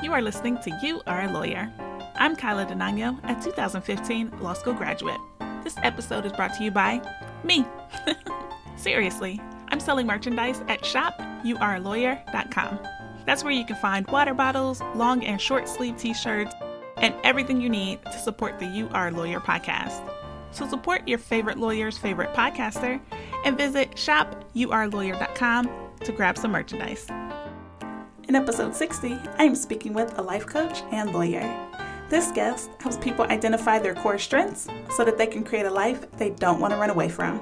You are listening to You Are a Lawyer. I'm Kyla Denano, a 2015 law school graduate. This episode is brought to you by me. Seriously, I'm selling merchandise at shopyouarelawyer.com. That's where you can find water bottles, long and short sleeve t shirts, and everything you need to support the You Are a Lawyer podcast. So support your favorite lawyer's favorite podcaster and visit shopyouarelawyer.com to grab some merchandise. In episode 60, I am speaking with a life coach and lawyer. This guest helps people identify their core strengths so that they can create a life they don't want to run away from.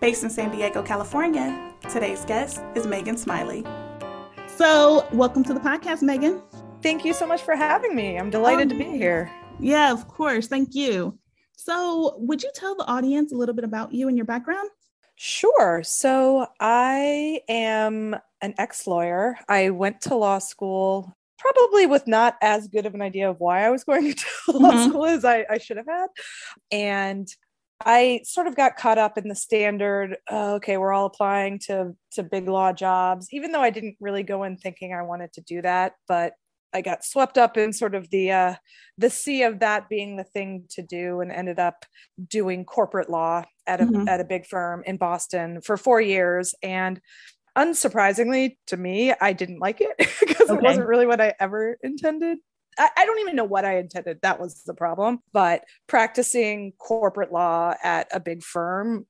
Based in San Diego, California, today's guest is Megan Smiley. So, welcome to the podcast, Megan. Thank you so much for having me. I'm delighted to be oh, here. Yeah, of course. Thank you. So, would you tell the audience a little bit about you and your background? Sure. So, I am an ex lawyer. I went to law school probably with not as good of an idea of why I was going to law mm-hmm. school as I, I, should have had. And I sort of got caught up in the standard, oh, okay, we're all applying to to big law jobs, even though I didn't really go in thinking I wanted to do that. But I got swept up in sort of the uh, the sea of that being the thing to do, and ended up doing corporate law at a mm-hmm. at a big firm in Boston for four years. And unsurprisingly to me, I didn't like it because okay. it wasn't really what I ever intended. I, I don't even know what I intended. That was the problem. But practicing corporate law at a big firm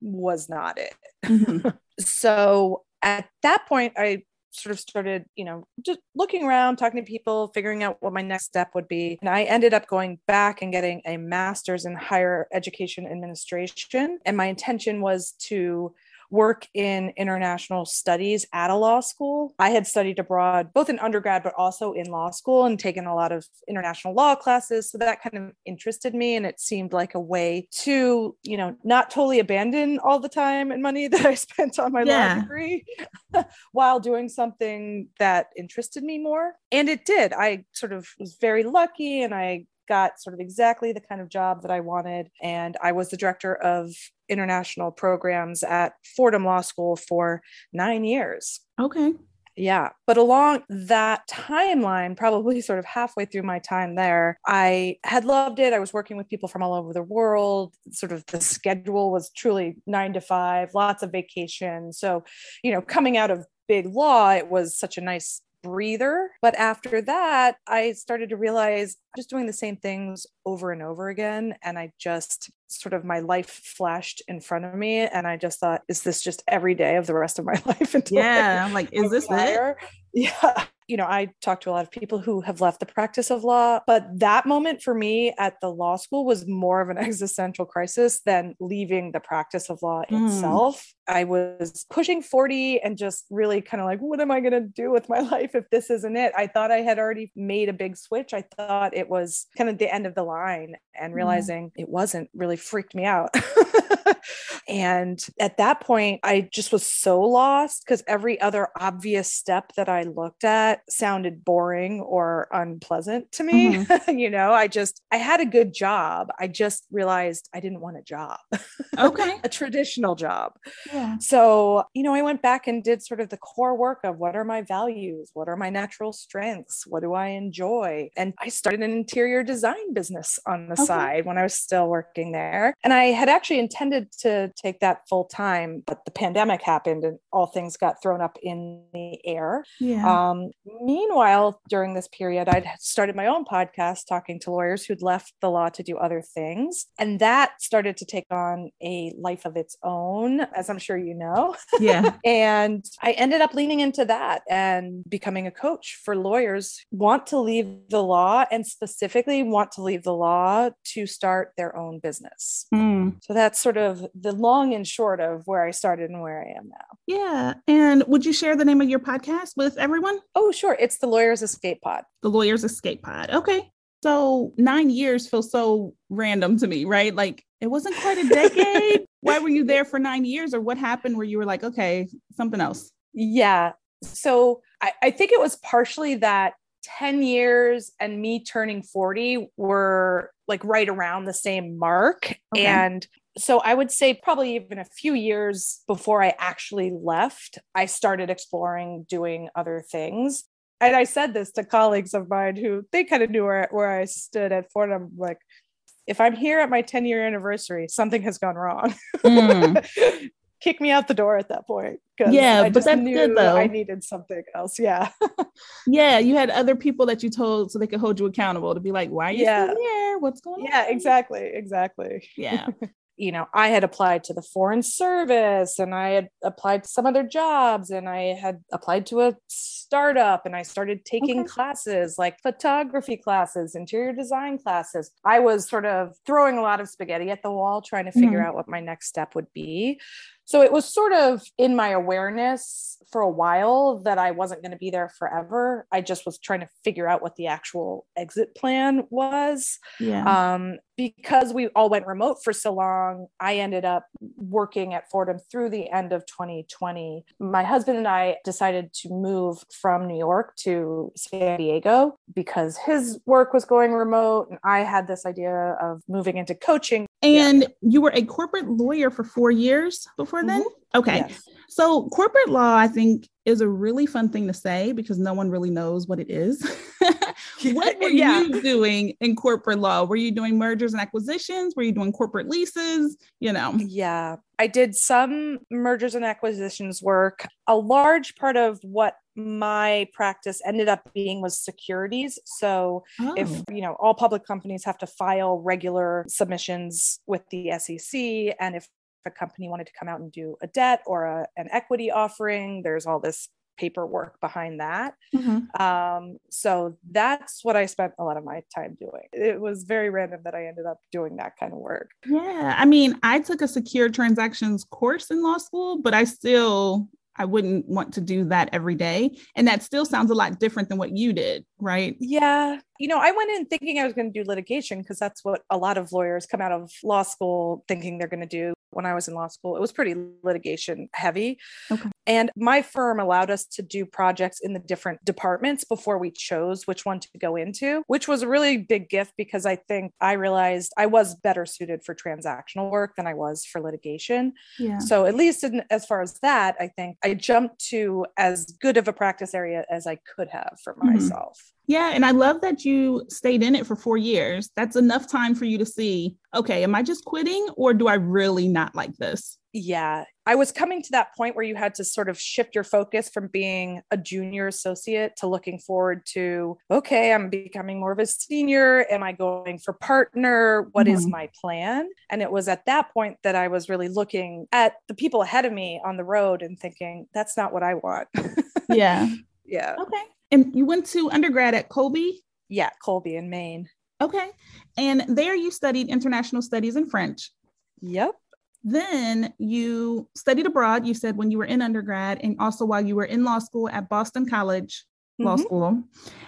was not it. Mm-hmm. so at that point, I sort of started, you know, just looking around, talking to people, figuring out what my next step would be. And I ended up going back and getting a master's in higher education administration. And my intention was to work in international studies at a law school. I had studied abroad, both in undergrad, but also in law school and taken a lot of international law classes. So that kind of interested me. And it seemed like a way to, you know, not totally abandon all the time and money that I spent on my yeah. law degree while doing something that interested me more. And it did. I sort of was very lucky and I got sort of exactly the kind of job that I wanted. And I was the director of international programs at Fordham Law School for nine years. Okay. Yeah. But along that timeline, probably sort of halfway through my time there, I had loved it. I was working with people from all over the world. Sort of the schedule was truly nine to five, lots of vacation. So, you know, coming out of big law, it was such a nice breather. But after that, I started to realize I'm just doing the same things over and over again. And I just sort of my life flashed in front of me. And I just thought, is this just every day of the rest of my life? yeah. I'm like, is this it? Yeah you know, I talk to a lot of people who have left the practice of law, but that moment for me at the law school was more of an existential crisis than leaving the practice of law mm. itself. I was pushing 40 and just really kind of like, what am I going to do with my life if this isn't it? I thought I had already made a big switch. I thought it was kind of the end of the line and mm. realizing mm. it wasn't really freaked me out. and at that point, I just was so lost because every other obvious step that I looked at sounded boring or unpleasant to me. Mm-hmm. you know, I just, I had a good job. I just realized I didn't want a job. Okay. a traditional job. Yeah. So, you know, I went back and did sort of the core work of what are my values? What are my natural strengths? What do I enjoy? And I started an interior design business on the okay. side when I was still working there. And I had actually intended to take that full time, but the pandemic happened and all things got thrown up in the air. Yeah. Um, meanwhile, during this period, I'd started my own podcast talking to lawyers who'd left the law to do other things. And that started to take on a life of its own, as I'm sure you know. Yeah. and I ended up leaning into that and becoming a coach for lawyers want to leave the law and specifically want to leave the law to start their own business. Mm. So that's sort of the long and short of where I started and where I am now. Yeah. And would you share the name of your podcast with everyone? Oh, sure. It's the Lawyer's Escape Pod. The Lawyer's Escape Pod. Okay. So nine years feels so random to me, right? Like it wasn't quite a decade. Why were you there for nine years, or what happened where you were like, okay, something else? Yeah. So I, I think it was partially that 10 years and me turning 40 were like right around the same mark. Okay. And so I would say probably even a few years before I actually left, I started exploring doing other things. and I said this to colleagues of mine who they kind of knew where, where I stood at Fordham. Like, if I'm here at my 10 year anniversary, something has gone wrong. Mm. Kick me out the door at that point. Yeah, I but that's good though. I needed something else. Yeah. yeah, you had other people that you told so they could hold you accountable to be like, why are you yeah. still here? What's going yeah, on? Yeah, exactly. Exactly. Yeah you know, I had applied to the Foreign Service and I had applied to some other jobs and I had applied to a startup and I started taking okay. classes like photography classes, interior design classes. I was sort of throwing a lot of spaghetti at the wall trying to figure mm-hmm. out what my next step would be. So it was sort of in my awareness for a while that I wasn't going to be there forever. I just was trying to figure out what the actual exit plan was. Yeah. Um, because we all went remote for so long, I ended up working at Fordham through the end of 2020. My husband and I decided to move from New York to San Diego because his work was going remote. And I had this idea of moving into coaching. And yeah. you were a corporate lawyer for four years before then? Mm-hmm. Okay. Yes. So, corporate law, I think, is a really fun thing to say because no one really knows what it is. what were yeah. you doing in corporate law? Were you doing mergers and acquisitions? Were you doing corporate leases? You know? Yeah, I did some mergers and acquisitions work. A large part of what my practice ended up being was securities. So oh. if, you know, all public companies have to file regular submissions with the SEC and if a company wanted to come out and do a debt or a, an equity offering, there's all this paperwork behind that. Mm-hmm. Um, so that's what I spent a lot of my time doing. It was very random that I ended up doing that kind of work. Yeah. I mean, I took a secure transactions course in law school, but I still I wouldn't want to do that every day. And that still sounds a lot different than what you did, right? Yeah. You know, I went in thinking I was going to do litigation because that's what a lot of lawyers come out of law school thinking they're going to do when I was in law school. It was pretty litigation heavy. Okay. And my firm allowed us to do projects in the different departments before we chose which one to go into, which was a really big gift because I think I realized I was better suited for transactional work than I was for litigation. Yeah. So, at least in, as far as that, I think I jumped to as good of a practice area as I could have for mm-hmm. Yeah. And I love that you stayed in it for four years. That's enough time for you to see, okay, am I just quitting or do I really not like this? Yeah. I was coming to that point where you had to sort of shift your focus from being a junior associate to looking forward to, okay, I'm becoming more of a senior. Am I going for partner? What mm-hmm. is my plan? And it was at that point that I was really looking at the people ahead of me on the road and thinking, that's not what I want. yeah. Yeah. Okay. And you went to undergrad at Colby? Yeah, Colby in Maine. Okay. And there you studied international studies and French. Yep. Then you studied abroad, you said when you were in undergrad, and also while you were in law school at Boston College Law mm-hmm. School.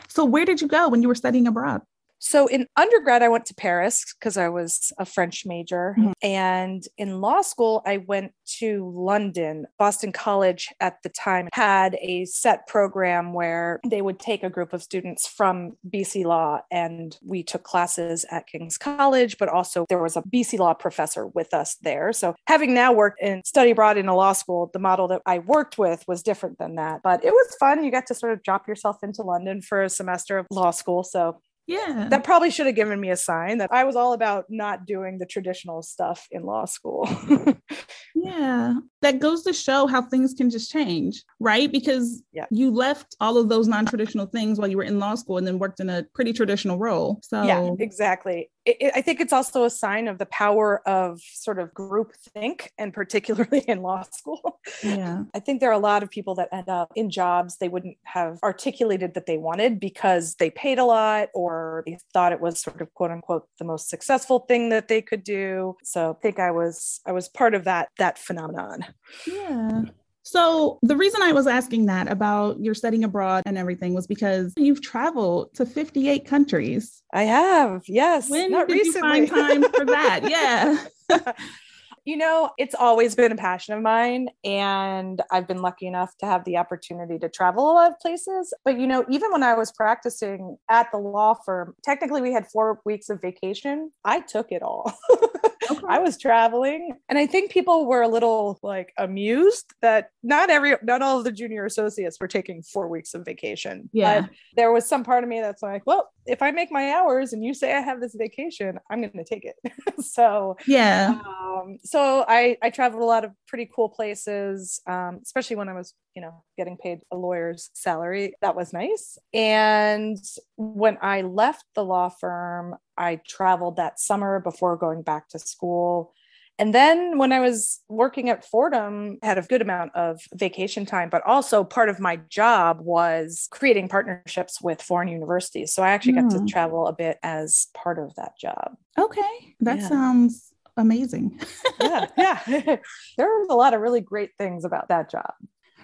So, where did you go when you were studying abroad? So in undergrad, I went to Paris because I was a French major. Mm-hmm. And in law school, I went to London. Boston College at the time had a set program where they would take a group of students from BC Law and we took classes at King's College, but also there was a BC Law professor with us there. So having now worked in study abroad in a law school, the model that I worked with was different than that. But it was fun. You got to sort of drop yourself into London for a semester of law school. So yeah. That probably should have given me a sign that I was all about not doing the traditional stuff in law school. yeah. That goes to show how things can just change, right? Because yeah. you left all of those non traditional things while you were in law school and then worked in a pretty traditional role. So, yeah, exactly it, I think it's also a sign of the power of sort of group think, and particularly in law school. Yeah. I think there are a lot of people that end up in jobs they wouldn't have articulated that they wanted because they paid a lot or they thought it was sort of quote unquote the most successful thing that they could do. So I think I was I was part of that that phenomenon. Yeah. So, the reason I was asking that about your studying abroad and everything was because you've traveled to 58 countries. I have, yes. When not did recently. you find time for that? Yeah. you know, it's always been a passion of mine. And I've been lucky enough to have the opportunity to travel a lot of places. But, you know, even when I was practicing at the law firm, technically we had four weeks of vacation. I took it all. okay. I was traveling. And I think people were a little like amused that not every, not all of the junior associates were taking four weeks of vacation. Yeah. But there was some part of me that's like, well, if I make my hours and you say I have this vacation, I'm going to take it. so, yeah. Um, so I, I traveled a lot of pretty cool places, um, especially when I was, you know, getting paid a lawyer's salary. That was nice. And when I left the law firm, I traveled that summer before going back to school. And then when I was working at Fordham, I had a good amount of vacation time, but also part of my job was creating partnerships with foreign universities. So I actually got to Mm. travel a bit as part of that job. Okay. That Yeah. sounds amazing. Yeah, yeah. there was a lot of really great things about that job.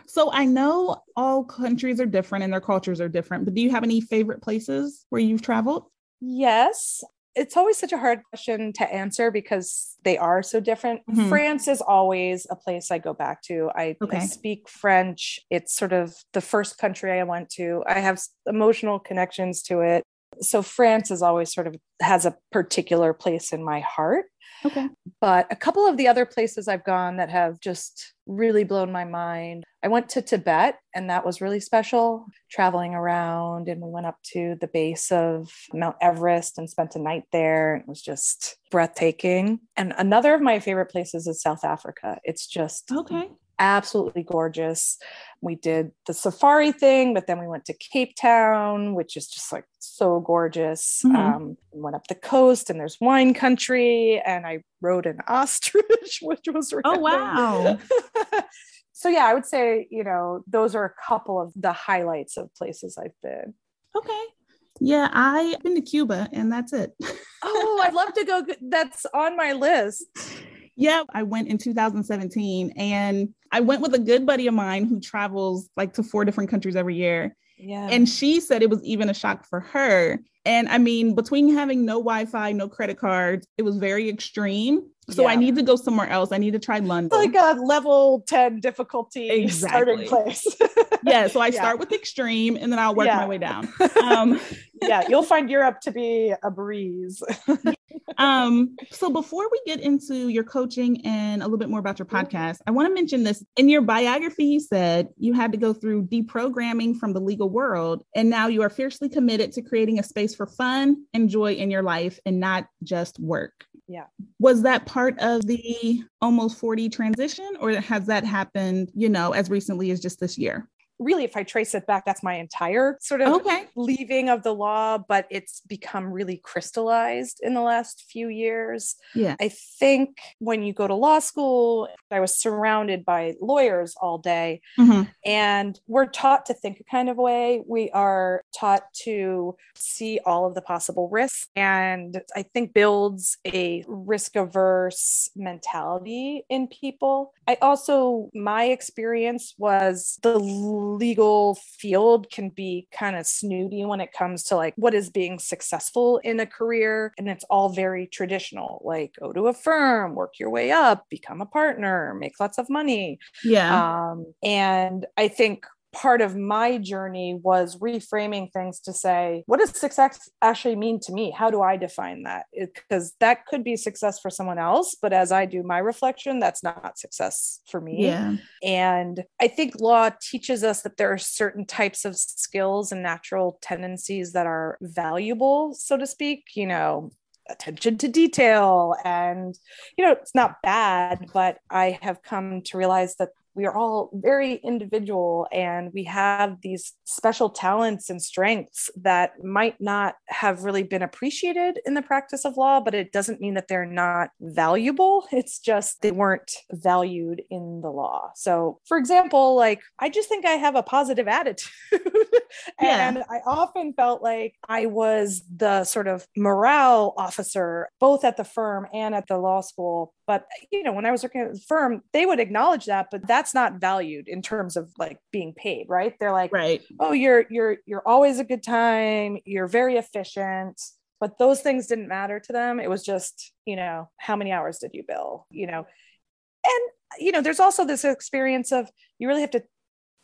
So I know all countries are different and their cultures are different, but do you have any favorite places where you've traveled? Yes. It's always such a hard question to answer because they are so different. Mhm. France is always a place I go back to. I, I speak French. It's sort of the first country I went to. I have emotional connections to it. So France is always sort of has a particular place in my heart. Okay. But a couple of the other places I've gone that have just really blown my mind. I went to Tibet, and that was really special, traveling around. And we went up to the base of Mount Everest and spent a night there. It was just breathtaking. And another of my favorite places is South Africa. It's just Okay. Absolutely gorgeous. We did the safari thing, but then we went to Cape Town, which is just like so gorgeous. Mhm. Um, went up the coast and there's wine country, and I rode an ostrich, which was Oh, wow. so yeah, I would say you know those are a couple of the highlights of places I've been. Okay. Yeah, I've been to Cuba and that's it. Oh, I'd love to go. That's on my list. Yeah, I went in 2017 and I went with a good buddy of mine who travels like to four different countries every year. Yeah. And she said it was even a shock for her. And I mean, between having no Wi Fi, no credit cards, it was very extreme. So I need to go somewhere else. I need to try London. like a level 10 difficulty starting place. yeah. So I Yeah. start with extreme and then I'll work Yeah. my way down. Um, yeah, you'll find Europe to be a breeze. um, so before we get into your coaching and a little bit more about your podcast, I want to mention this. In your biography, you said you had to go through deprogramming from the legal world, and now you are fiercely committed to creating a space for fun and joy in your life and not just work. Yeah. Was that part of the almost 40 transition, or has that happened, you know, as recently as just this year? Really, if I trace it back, that's my entire sort of Okay. leaving of the law, but it's become really crystallized in the last few years. Yeah. I think when you go to law school, I was surrounded by lawyers all day, Mhm. and we're taught to think a kind of way. We are taught to see all of the possible risks, and I think builds a risk averse mentality in people. I also, my experience was the legal field can be kind of snooty when it comes to like what is being successful in a career. And it's all very traditional like go to a firm, work your way up, become a partner, make lots of money. Yeah. Um, and I think part of my journey was reframing things to say, what does success actually mean to me? How do I define that? Because that could be success for someone else, but as I do my reflection, that's not success for me. yeah. And I think law teaches us that there are certain types of skills and natural tendencies that are valuable, so to speak, you know, attention to detail. And, you know, it's not bad, but I have come to realize that we are all very individual and we have these special talents and strengths that might not have really been appreciated in the practice of law, but it doesn't mean that they're not valuable. It's just they weren't valued in the law. So, for example, like I just think I have a positive attitude. Yeah. and I often felt like I was the sort of morale officer, both at the firm and at the law school. But, you know, when I was working at the firm, they would acknowledge that, but that's not valued in terms of like being paid, right? They're like, Right. oh you're you're you're always a good time you're very efficient but those things didn't matter to them it was just you know how many hours did you bill you know and you know there's also this experience of you really have to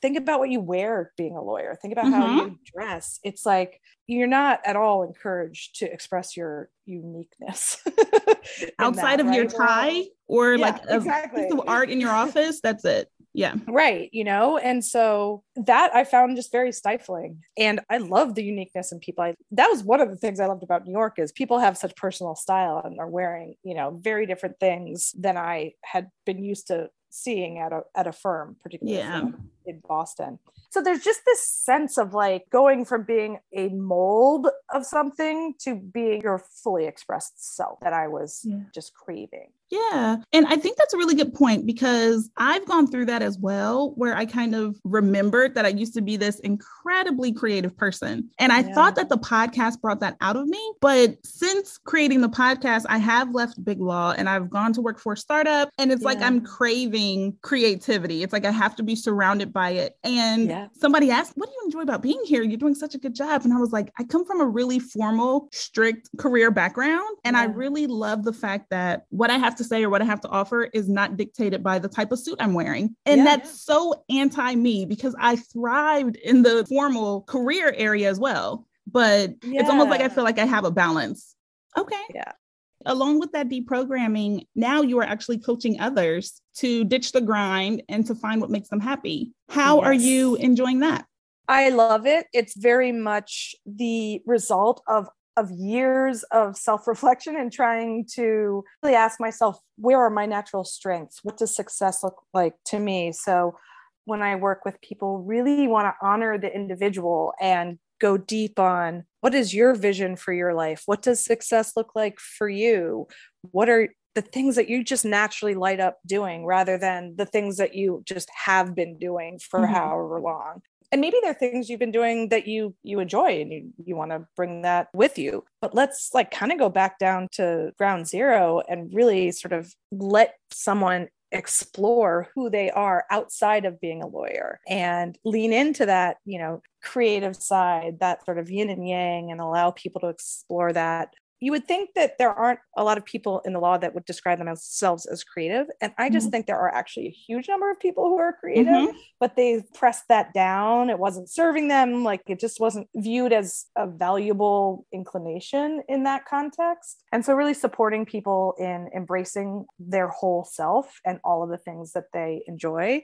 think about what you wear being a lawyer think about mm-hmm. how you dress it's like you're not at all encouraged to express your uniqueness outside that, of right? your tie or yeah, like exactly. a piece of art in your office that's it yeah right you know and so that i found just very stifling and i love the uniqueness in people I, that was one of the things i loved about new york is people have such personal style and are wearing you know very different things than i had been used to seeing at a at a firm particularly yeah. In boston so there's just this sense of like going from being a mold of something to being your fully expressed self that i was yeah. just craving yeah. And I think that's a really good point because I've gone through that as well, where I kind of remembered that I used to be this incredibly creative person. And I yeah. thought that the podcast brought that out of me. But since creating the podcast, I have left Big Law and I've gone to work for a startup. And it's yeah. like I'm craving creativity. It's like I have to be surrounded by it. And yeah. somebody asked, What do you enjoy about being here? You're doing such a good job. And I was like, I come from a really formal, strict career background. And I really love the fact that what I have to say or what I have to offer is not dictated by the type of suit I'm wearing. And yeah, that's yeah. so anti me because I thrived in the formal career area as well. But yeah. it's almost like I feel like I have a balance. Okay. Yeah. Along with that deprogramming, now you are actually coaching others to ditch the grind and to find what makes them happy. How yes. are you enjoying that? I love it. It's very much the result of of years of self-reflection and trying to really ask myself where are my natural strengths what does success look like to me so when i work with people really want to honor the individual and go deep on what is your vision for your life? What does success look like for you? What are the things that you just naturally light up doing rather than the things that you just have been doing for mm-hmm. however long? And maybe there are things you've been doing that you you enjoy and you, you want to bring that with you. But let's like kind of go back down to ground zero and really sort of let someone explore who they are outside of being a lawyer and lean into that you know creative side that sort of yin and yang and allow people to explore that you would think that there aren't a lot of people in the law that would describe themselves as creative. And I just mm-hmm. think there are actually a huge number of people who are creative, mm-hmm. but they pressed that down. It wasn't serving them. Like it just wasn't viewed as a valuable inclination in that context. And so, really supporting people in embracing their whole self and all of the things that they enjoy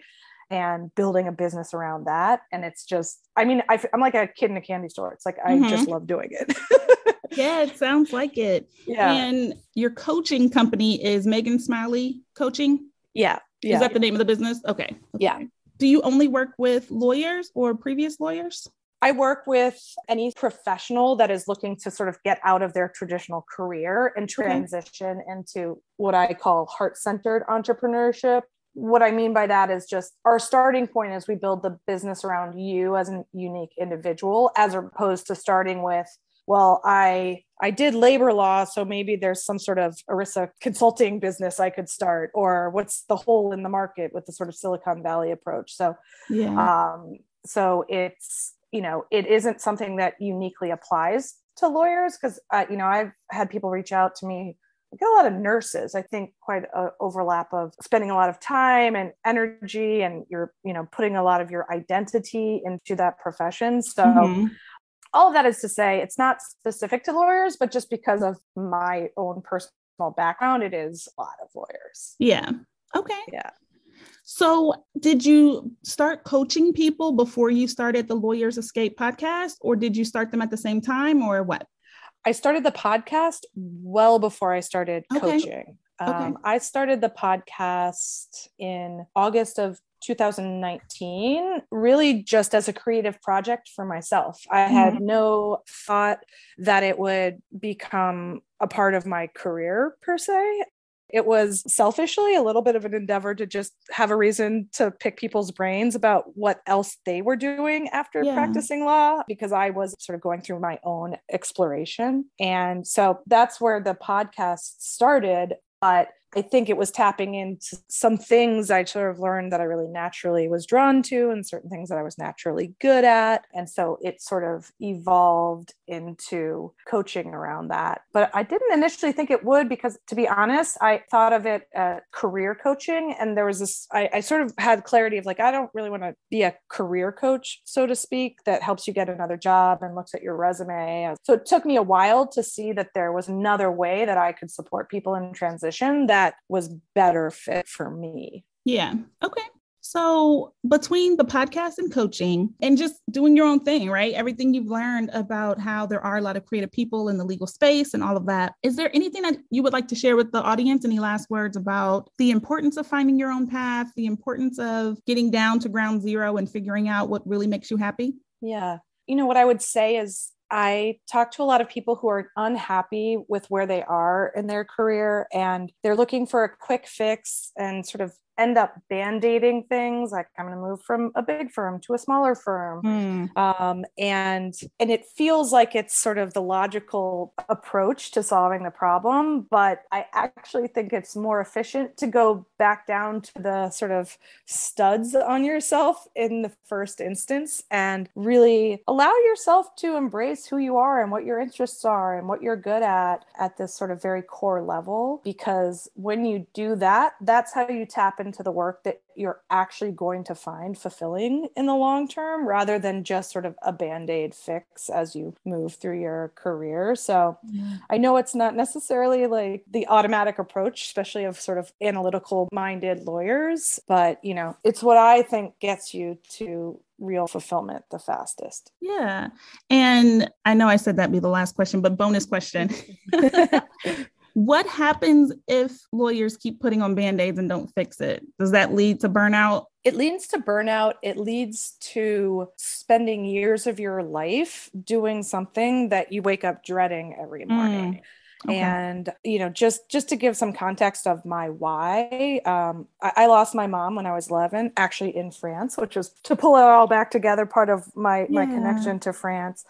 and building a business around that. And it's just, I mean, I, am like a kid in a candy store. It's like, I mm-hmm. just love doing it. yeah, it sounds like it. Yeah. And your coaching company is Megan Smiley Coaching? Yeah. yeah. Is that the name of the business? Okay. okay. Yeah. Do you only work with lawyers or previous lawyers? I work with any professional that is looking to sort of get out of their traditional career and transition okay. into what I call heart centered entrepreneurship. What I mean by that is just our starting point is we build the business around you as a unique individual, as opposed to starting with well i i did labor law so maybe there's some sort of erisa consulting business i could start or what's the hole in the market with the sort of silicon valley approach so yeah um so it's you know it isn't something that uniquely applies to lawyers because uh, you know i've had people reach out to me I get a lot of nurses. I think quite a overlap of spending a lot of time and energy, and you're, you know, putting a lot of your identity into that profession. So mm-hmm all of that is to say it's not specific to lawyers, but just because of my own personal background, it is a lot of lawyers. Yeah. Okay. Yeah. So, did you start coaching people before you started the Lawyers Escape podcast, or did you start them at the same time, or what? I started the podcast well before I started okay. coaching. Um, okay. I started the podcast in August of 2019 really just as a creative project for myself. I mm-hmm. had no thought that it would become a part of my career per se. It was selfishly a little bit of an endeavor to just have a reason to pick people's brains about what else they were doing after yeah. practicing law because I was sort of going through my own exploration. And so that's where the podcast started. But I think it was tapping into some things I sort of learned that I really naturally was drawn to and certain things that I was naturally good at. And so it sort of evolved into coaching around that. But I didn't initially think it would because, to be honest, I thought of it as career coaching. And there was this, I, I sort of had clarity of like, I don't really want to be a career coach, so to speak, that helps you get another job and looks at your resume. So it took me a while to see that there was another way that I could support people in transition that was better fit for me. Yeah. Okay. So, between the podcast and coaching and just doing your own thing, right? Everything you've learned about how there are a lot of creative people in the legal space and all of that, is there anything that you would like to share with the audience? Any last words about the importance of finding your own path, the importance of getting down to ground zero and figuring out what really makes you happy? Yeah. You know, what I would say is I talk to a lot of people who are unhappy with where they are in their career and they're looking for a quick fix and sort of end up band-aiding things like i'm going to move from a big firm to a smaller firm mm. um, and and it feels like it's sort of the logical approach to solving the problem but i actually think it's more efficient to go back down to the sort of studs on yourself in the first instance and really allow yourself to embrace who you are and what your interests are and what you're good at at this sort of very core level because when you do that that's how you tap into the work that you're actually going to find fulfilling in the long term rather than just sort of a band-aid fix as you move through your career so yeah. i know it's not necessarily like the automatic approach especially of sort of analytical minded lawyers but you know it's what i think gets you to real fulfillment the fastest. Yeah. And I know I said that'd be the last question, but bonus question. What happens if lawyers keep putting on band aids and don't fix it? Does that lead to burnout? It leads to burnout. It leads to spending years of your life doing something that you wake up dreading every morning. Mm. Okay. and you know just just to give some context of my why um, I, I, lost my mom when i was 11 actually in france which was to pull it all back together part of my yeah. my connection to france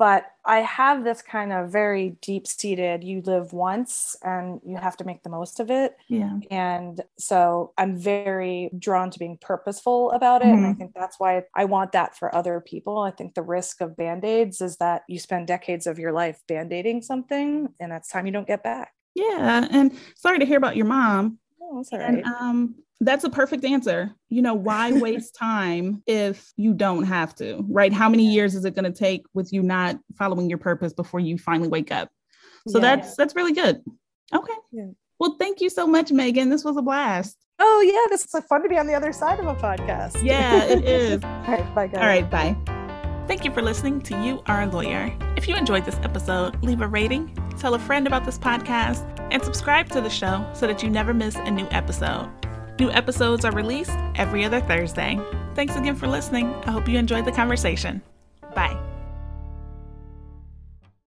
but I have this kind of very deep seated you live once and you have to make the most of it. Yeah. And so I'm very drawn to being purposeful about it. Mm-hmm. And I mm-hmm. think that's why I want that for other people. I think the risk of band aids is that you spend decades of your life band aiding something and that's time you don't get back. Yeah. And sorry to hear about your mom. Oh, that's all right. And, um, that's a perfect answer. You know, why waste time if you don't have to, right? How many years is it going to take with you not following your purpose before you finally wake up? So yeah. that's that's really good. Okay. Yeah. Well, thank you so much, Megan. This was a blast. Oh yeah, this is fun to be on the other side of a podcast. Yeah, it is. All right, bye guys. All right, bye. Thank you for listening to You Are a Lawyer. If you enjoyed this episode, leave a rating, tell a friend about this podcast, and subscribe to the show so that you never miss a new episode. New episodes are released every other Thursday. Thanks again for listening. I hope you enjoyed the conversation. Bye.